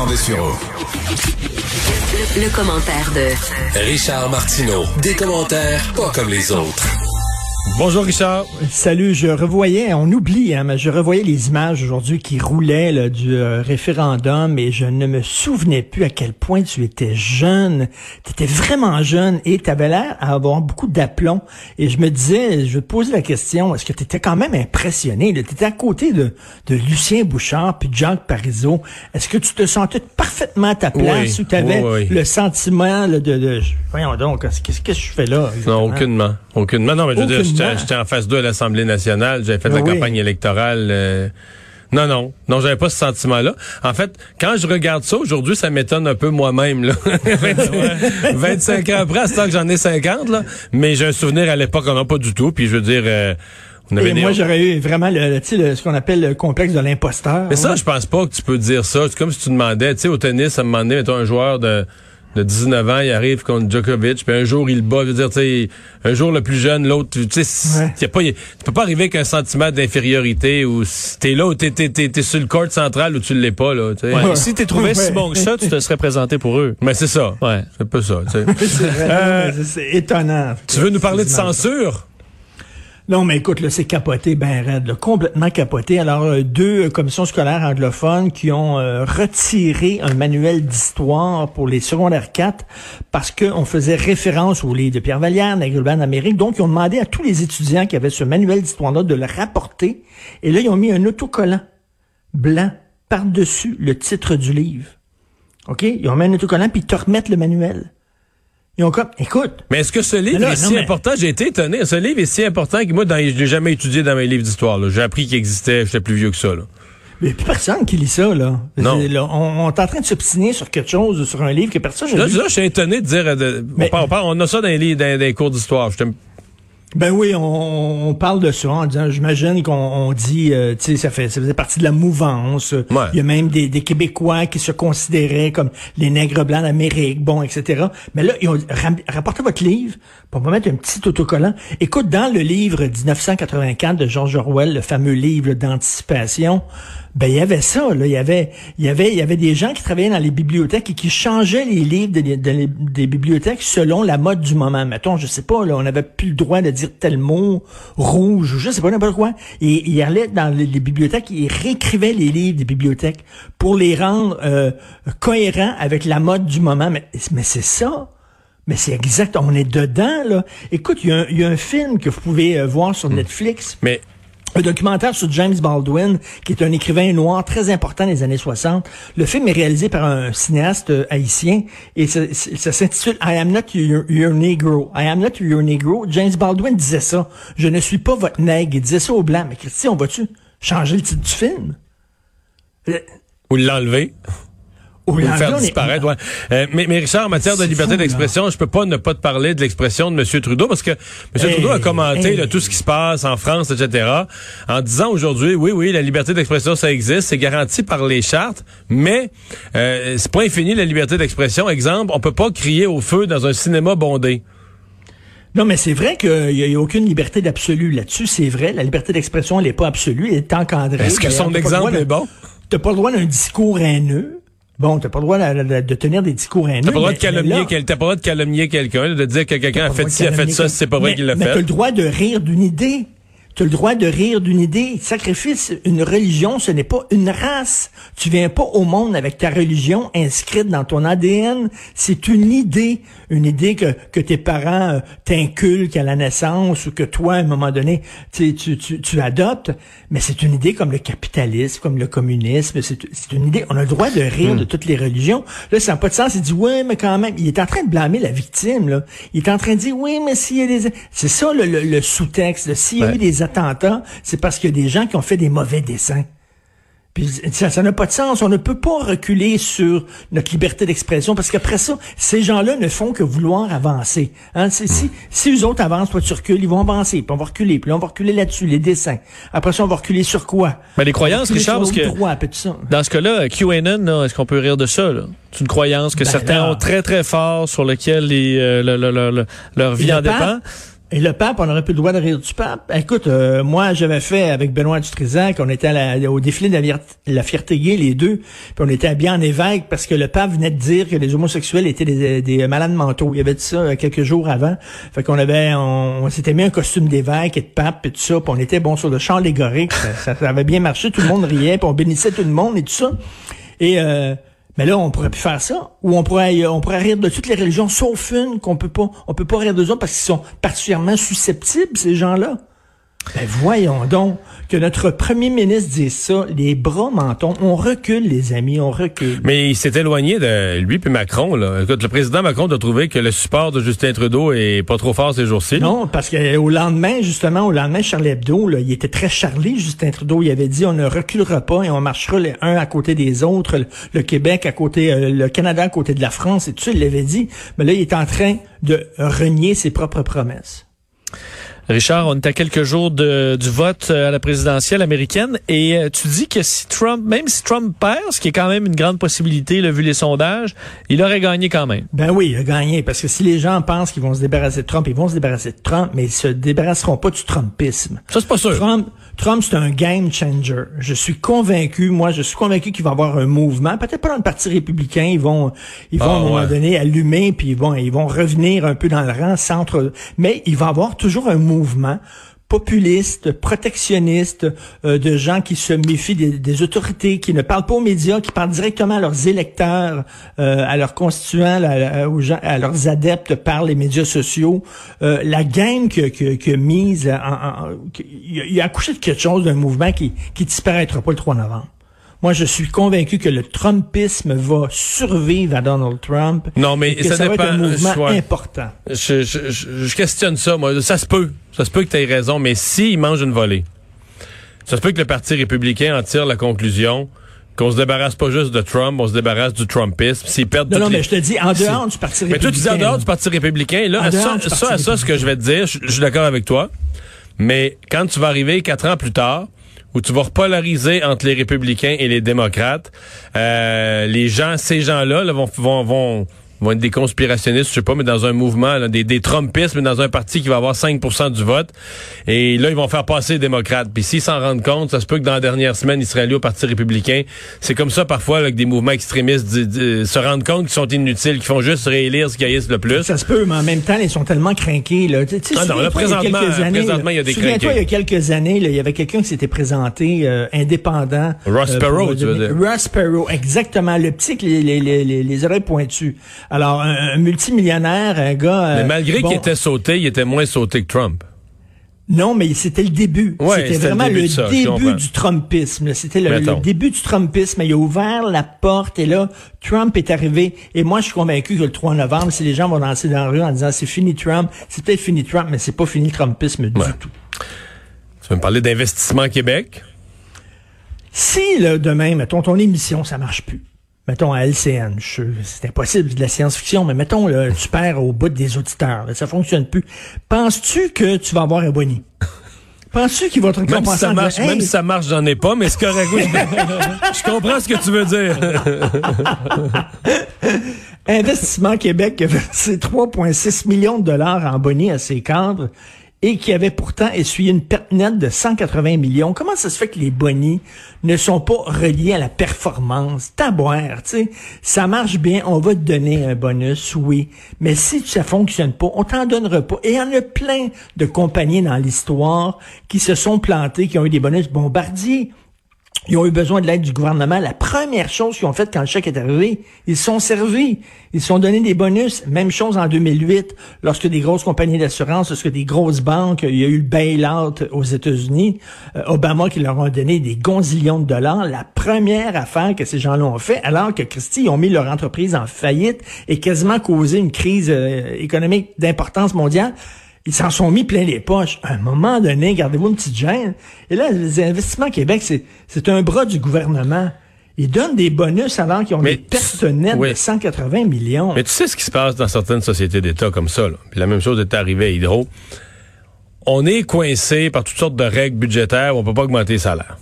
Le, le commentaire de Richard Martineau. Des commentaires pas comme les autres. Bonjour Richard. Salut, je revoyais, on oublie, hein, mais je revoyais les images aujourd'hui qui roulaient là, du euh, référendum et je ne me souvenais plus à quel point tu étais jeune. Tu étais vraiment jeune et tu avais l'air à avoir beaucoup d'aplomb. Et je me disais, je vais te poser la question, est-ce que tu étais quand même impressionné? Tu étais à côté de, de Lucien Bouchard puis Jacques Parizeau. Est-ce que tu te sentais parfaitement à ta place Oui, ou tu avais oui, oui. le sentiment là, de, de... Voyons donc, qu'est-ce que je fais là? Non, aucunement. Aucunement. Non, mais je veux dire. J'étais en phase 2 à l'Assemblée nationale, j'avais fait Ah la oui. campagne électorale. euh, non, non. Non, j'avais pas ce sentiment-là. En fait, quand je regarde ça aujourd'hui, ça m'étonne un peu moi-même. là. 25 ans après, c'est temps que j'en ai 50, là. Mais j'ai un souvenir à l'époque, non, pas du tout. Puis je veux dire, euh, on avait Et des... moi, j'aurais eu vraiment le, le- tu sais, le- ce qu'on appelle le complexe de l'imposteur. Mais ça, Ouais. je pense pas que tu peux dire ça. C'est comme si tu demandais, tu sais, au tennis, ça me demandait, mettons, un joueur de, de 19 ans, il arrive contre Djokovic, puis un jour, il bat. Je veux dire, tu sais, un jour, le plus jeune, l'autre, tu sais, Ouais. y a pas, y a- tu peux pas arriver avec un sentiment d'infériorité ou si t'es là ou t'es, t'es, t'es, t'es sur le court central ou tu l'es pas, là, tu sais. Ouais, Si t'es trouvé si Ouais. bon que ça, tu te serais présenté pour eux. Mais c'est ça. Ouais. C'est un peu ça, tu sais. C'est vrai, Euh, c'est- étonnant. tu veux nous parler de censure? Non, mais écoute, là, c'est capoté, ben raide, là, complètement capoté. Alors, euh, deux euh, commissions scolaires anglophones qui ont euh, retiré un manuel d'histoire pour les secondaires 4 parce qu'on faisait référence au livre de Pierre Vallière, Nagelban d'Amérique. Donc, ils ont demandé à tous les étudiants qui avaient ce manuel d'histoire-là de le rapporter. Et là, ils ont mis un autocollant blanc par-dessus le titre du livre. OK? Ils ont mis un autocollant, puis ils te remettent le manuel. Ils ont comme, écoute, Mais est-ce que ce livre Mais là, est non, si mais- important? J'ai été étonné. Ce livre est si important que moi, dans, je l'ai jamais étudié dans mes livres d'histoire. J'ai appris qu'il existait, j'étais plus vieux que ça. Là. A plus personne qui lit ça, là. Non. Là, on, on est en train de s'obstiner sur quelque chose, sur un livre que personne n'a lu. là, je suis étonné de dire. euh, de- Mais- on, parle- on, parle- on a ça dans les, livres- dans, dans les cours d'histoire. Ben oui, on, on parle de ça en disant, j'imagine qu'on on dit, euh, tu sais, ça fait, ça faisait partie de la mouvance. Ouais. Il y a même des, des Québécois qui se considéraient comme les nègres blancs d'Amérique, bon, etc. Mais là, ils ont votre livre, on va mettre un petit autocollant. Écoute, dans le livre 1984 de George Orwell, le fameux livre d'anticipation, ben il y avait ça, là, il y avait, il y avait, il y avait des gens qui travaillaient dans les bibliothèques et qui changeaient les livres de- de- de- des bibliothèques selon la mode du moment. Mettons, je sais pas, là, on n'avait plus le droit de dire tel mot, rouge, ou je sais pas n'importe quoi. Et ils allaient dans les, les bibliothèques, ils réécrivaient les livres des bibliothèques pour les rendre euh, cohérents avec la mode du moment. Mais, mais c'est ça. Mais c'est exact, on est dedans, là. Écoute, il y, a un- il y a un film que vous pouvez euh, voir sur Netflix Mais un documentaire sur James Baldwin, qui est un écrivain noir très important des années 60. Le film est réalisé par un cinéaste euh, haïtien et ça, s'intitule I am not your, Negro. I am not your Negro. James Baldwin disait ça. Je ne suis pas votre nègre. Il disait ça aux Blancs. Mais Christy, on va-tu changer le titre du film? Ou l'enlever, au ou faire disparaître. ouais. Euh, mais, mais Richard, en matière de liberté d'expression, je peux pas ne pas te parler de l'expression de M. Trudeau parce que M. Hey, Trudeau a commenté hey. là, tout ce qui se passe en France, etc. En disant aujourd'hui, oui, oui, la liberté d'expression, ça existe, c'est garanti par les chartes, mais euh, c'est pas infini la liberté d'expression. Exemple, on peut pas crier au feu dans un cinéma bondé. Non, mais c'est vrai qu'il n'y a, aucune liberté d'absolu là-dessus. C'est vrai. La liberté d'expression, elle n'est pas absolue. Elle est encadrée. Est-ce que son droit exemple est bon? T'as pas le droit d'un discours haineux. Bon, t'as pas le droit de, de- de tenir des discours haineux. T'as pas le droit mais- de calomnier, mais là, quel- t'as pas le droit de calomnier quelqu'un, de dire que quelqu'un a fait ci, a fait ça, c'est pas vrai qu'il l'a Mais t'as fait. le droit de rire d'une idée. Tu as le droit de rire d'une idée. Sacrifice, une religion, ce n'est pas une race. Tu viens pas au monde avec ta religion inscrite dans ton ADN. C'est une idée. Une idée que, que tes parents euh, t'inculquent à la naissance ou que toi, à un moment donné, tu, tu, tu, tu adoptes. Mais c'est une idée comme le capitalisme, comme le communisme. C'est c'est une idée. On a le droit de rire Hmm. de toutes les religions. Là, ça n'a pas de sens. Il dit, ouais, mais quand même. Il est en train de blâmer la victime, là. Il est en train de dire, oui, mais s'il y a des... C'est ça, le, le- le sous-texte. S'il y a Ouais. eu des attentats, c'est parce qu'il y a des gens qui ont fait des mauvais dessins. Puis ça n'a pas de sens. On ne peut pas reculer sur notre liberté d'expression parce qu'après ça, ces gens-là ne font que vouloir avancer. Hein? C'est- Si, si eux autres avancent, toi tu recules, ils vont avancer, puis on va reculer, puis là, on va reculer là-dessus, les dessins. Après ça, on va reculer sur quoi? Mais les croyances, Richard, parce que droit, puis tout ça. dans ce cas-là, QAnon, est-ce qu'on peut rire de ça? C'est une croyance que Ben certains là. ont très, très fort, sur lequel les, euh, le- le- le- le- leur vie en dépend. Et le pape, on aurait plus le droit de rire du pape. Écoute, euh, moi, j'avais fait avec Benoît Dutrisac, on était à au défilé de la, fierté gay, les deux, puis on était habillés en évêque parce que le pape venait de dire que les homosexuels étaient des, des malades mentaux. Il avait dit ça euh, quelques jours avant. Fait qu'on avait, on, s'était mis un costume d'évêque et de pape et tout ça, puis on était bon sur le champ allégorique. Ça avait bien marché, tout le monde riait, puis on bénissait tout le monde et tout ça. Et euh, mais là, on pourrait plus faire ça. Ou on pourrait, on pourrait rire de toutes les religions, sauf une qu'on peut pas. On peut pas rire d'eux autres parce qu'ils sont particulièrement susceptibles, ces gens-là. Ben voyons donc que notre premier ministre dise ça, les bras mentons. On recule, les amis, on recule. Mais il s'est éloigné de lui puis Macron. Là. Écoute, le président Macron a trouvé que le support de Justin Trudeau est pas trop fort ces jours-ci. Non, parce que au lendemain, justement, au lendemain, Charlie Hebdo, là, il était très charlé, Justin Trudeau. Il avait dit, on ne reculera pas et on marchera les uns à côté des autres, le, le Québec à côté, euh, le Canada à côté de la France et tout ça, il l'avait dit. Mais là, il est en train de renier ses propres promesses. Richard, on est à quelques jours de- du vote euh, à la présidentielle américaine et euh, tu dis que si Trump, même si Trump perd, ce qui est quand même une grande possibilité, là, vu les sondages, il aurait gagné quand même. Ben oui, il a gagné, parce que si les gens pensent qu'ils vont se débarrasser de Trump, ils vont se débarrasser de Trump, mais ils se débarrasseront pas du Trumpisme. Ça, c'est pas sûr. Trump, Trump, c'est un game changer. Je suis convaincu, moi, je suis convaincu qu'il va y avoir un mouvement. Peut-être pas dans le Parti républicain, ils vont, ils vont Ah, à un moment ouais. donné allumer, puis ils vont, ils vont revenir un peu dans le rang centre. Mais il va y avoir toujours un mouvement populiste, protectionniste, euh, de gens qui se méfient des, autorités, qui ne parlent pas aux médias, qui parlent directement à leurs électeurs, euh, à leurs constituants, à, leurs adeptes par les médias sociaux. Euh, la game que, que, mise, en, en- a accouché de quelque chose d'un mouvement qui qui disparaîtra pas le 3 novembre. Moi, je suis convaincu que le Trumpisme va survivre à Donald Trump. Non, mais et que ça ça, va être dépend, un mouvement important. Je, je, je- je questionne ça, moi. Ça se peut. Ça se peut que tu aies raison, mais s'il mange une volée, ça se peut que le Parti républicain en tire la conclusion qu'on se débarrasse pas juste de Trump, on se débarrasse du Trumpisme. S'ils perdent Non, non, les- mais je te dis, en dehors du Parti Mais républicain. toi, tu dis en dehors du Parti républicain. Là, à ça, ça, à ça, ce que je vais te dire, je, je suis d'accord avec toi. Mais quand tu vas arriver quatre ans plus tard, où tu vas repolariser entre les républicains et les démocrates, euh, les gens, ces gens-là là, vont, vont, vont, vont être des conspirationnistes, je sais pas, mais dans un mouvement, là, des, des Trumpistes, mais dans un parti qui va avoir 5 du vote. Et là, ils vont faire passer les démocrates. Puis s'ils s'en rendent compte, ça se peut que dans la dernière semaine, ils seraient allés au Parti républicain. C'est comme ça parfois là, que des mouvements extrémistes se rendent compte qu'ils sont inutiles, qu'ils font juste réélire ce qui haïssent le plus. Ça se peut, mais en même temps, ils sont tellement craqués. Là. Ah non, là, il y a quelques années, présentement, il y a des Souviens-toi, il y craqués. a quelques années, là, il y avait quelqu'un qui s'était présenté euh, indépendant. Ross euh, Perot, tu veux dire. Ross Perot, exactement. Le petit les, les, les oreilles pointues. Alors, un, un multimillionnaire, un gars... euh, Mais malgré bon, qu'il était sauté, il était moins sauté que Trump. Non, mais c'était le début. Ouais, c'était c'était le vraiment début le ça, début du Trumpisme. C'était le, début du Trumpisme. Il a ouvert la porte et là, Trump est arrivé. Et moi, je suis convaincu que le 3 novembre, si les gens vont danser dans la rue en disant c'est fini Trump, c'est peut-être fini Trump, mais c'est pas fini le Trumpisme du tout. Tu veux me parler d'investissement Québec? Si là, demain, mettons, ton émission, ça marche plus. Mettons à LCN, c'est impossible, de la science-fiction, mais mettons, là, tu perds au bout des auditeurs, là, ça fonctionne plus. Penses-tu que tu vas avoir un boni? Penses-tu qu'il va te Même si ça marche, même si ça marche, j'en ai pas, mais c'est correct. Je, comprends ce que tu veux dire. Investissement Québec a versé 3,6 millions de dollars en boni à ses cadres et qui avait pourtant essuyé une perte nette de 180 millions. Comment ça se fait que les bonis ne sont pas reliés à la performance? Taboire, tu sais, ça marche bien, on va te donner un bonus, oui, mais si ça fonctionne pas, on t'en donnera pas. Et il y en a plein de compagnies dans l'histoire qui se sont plantées, qui ont eu des bonus bombardiers. Ils ont eu besoin de l'aide du gouvernement. La première chose qu'ils ont faite quand le chèque est arrivé, ils se sont servis. Ils se sont donné des bonus. Même chose en 2008, lorsque des grosses compagnies d'assurance, lorsque des grosses banques, il y a eu le bail-out aux États-Unis, euh, Obama qui leur a donné des gonzillions de dollars. La première affaire que ces gens-là ont fait, alors que Christie, ont mis leur entreprise en faillite et quasiment causé une crise euh, économique d'importance mondiale, ils s'en sont mis plein les poches. À un moment donné, gardez-vous une petite gêne. Et là, les investissements Québec, c'est, un bras du gouvernement. Ils donnent des bonus alors qu'ils ont Mais des pertes nettes oui. de 180 millions. Mais tu sais ce qui se passe dans certaines sociétés d'État comme ça. Là. Puis la même chose est arrivée à Hydro. On est coincé par toutes sortes de règles budgétaires où on peut pas augmenter les salaires.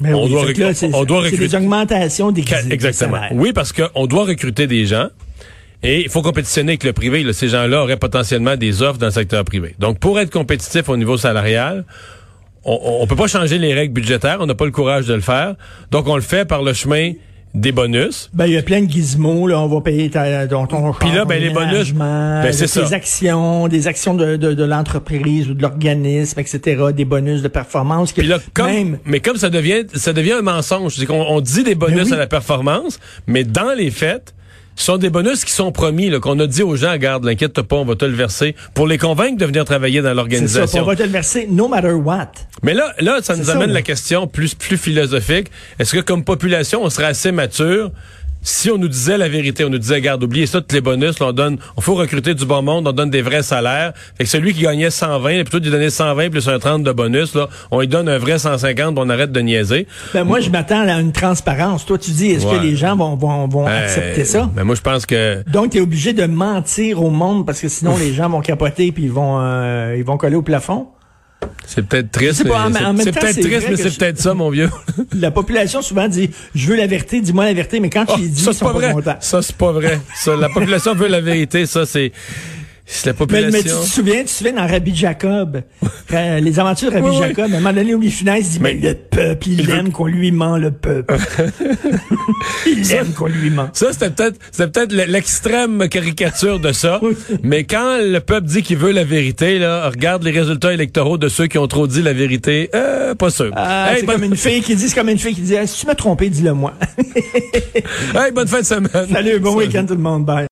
Mais on oui, doit là, c'est, on doit recruter- des augmentations des Exactement. Oui, parce qu'on doit recruter des gens. Et il faut compétitionner avec le privé. Là. Ces gens-là auraient potentiellement des offres dans le secteur privé. Donc, pour être compétitif au niveau salarial, on, on peut pas changer les règles budgétaires. On n'a pas le courage de le faire. Donc, on le fait par le chemin des bonus. Ben, il y a plein de gizmos, là. On va payer ta, ton, ton Puis là, ben, les bonus, ben, c'est des actions, des actions de, de, de l'entreprise ou de l'organisme, etc., des bonus de performance. Puis là, comme, mais comme ça devient, ça devient un mensonge. C'est qu'on on dit des bonus Ben oui. à la performance, mais dans les faits, ce sont des bonus qui sont promis, qu'on a dit aux gens, regarde, l'inquiète pas, on va te le verser, pour les convaincre de venir travailler dans l'organisation. on va te le verser no matter what. Mais là, là, ça nous ça, amène la question plus, plus philosophique. Est-ce que comme population, on serait assez mature si on nous disait la vérité, on nous disait, regarde, oubliez ça, tous les bonus, là, on donne, on faut recruter du bon monde, on donne des vrais salaires. Fait que celui qui gagnait 120, plutôt de lui donner 120 plus un 30 de bonus, là, on lui donne un vrai 150, puis on arrête de niaiser. Ben, moi, je m'attends à une transparence. Toi, tu dis, est-ce Ouais. que les gens vont, vont, vont Euh, accepter ça? Mais moi, je pense que Donc, tu es obligé de mentir au monde parce que sinon, les gens vont capoter puis ils vont, euh, ils vont coller au plafond? C'est peut-être triste. Pas, mais c'est peut-être triste, mais c'est je- peut-être ça, mon vieux. La population souvent dit, je veux la vérité, dis-moi la vérité, mais quand tu lui dis, ça, c'est pas pas vrai. Ça, c'est pas vrai. Ça, la population veut la vérité. Ça, c'est, la Mais, population. mais tu te souviens, tu te souviens dans Rabbi Jacob, les aventures de Rabbi Oui, oui. Jacob, à un moment donné, Louis Funès dit, mais, Mais- le peuple, il, il veut- aime qu'on lui ment, le peuple. il aime qu'on lui ment. Ça, c'était peut-être, c'était peut-être l'extrême caricature de ça. Oui. Mais quand le peuple dit qu'il veut la vérité, là, regarde les résultats électoraux de ceux qui ont trop dit la vérité. Euh, pas sûr. Ah, hey, c'est comme une fille qui dit, c'est comme une fille qui dit, Ah, si tu m'as trompé, dis-le moi. hey, bonne fin de semaine. Salut, bon week-end tout le monde, bye.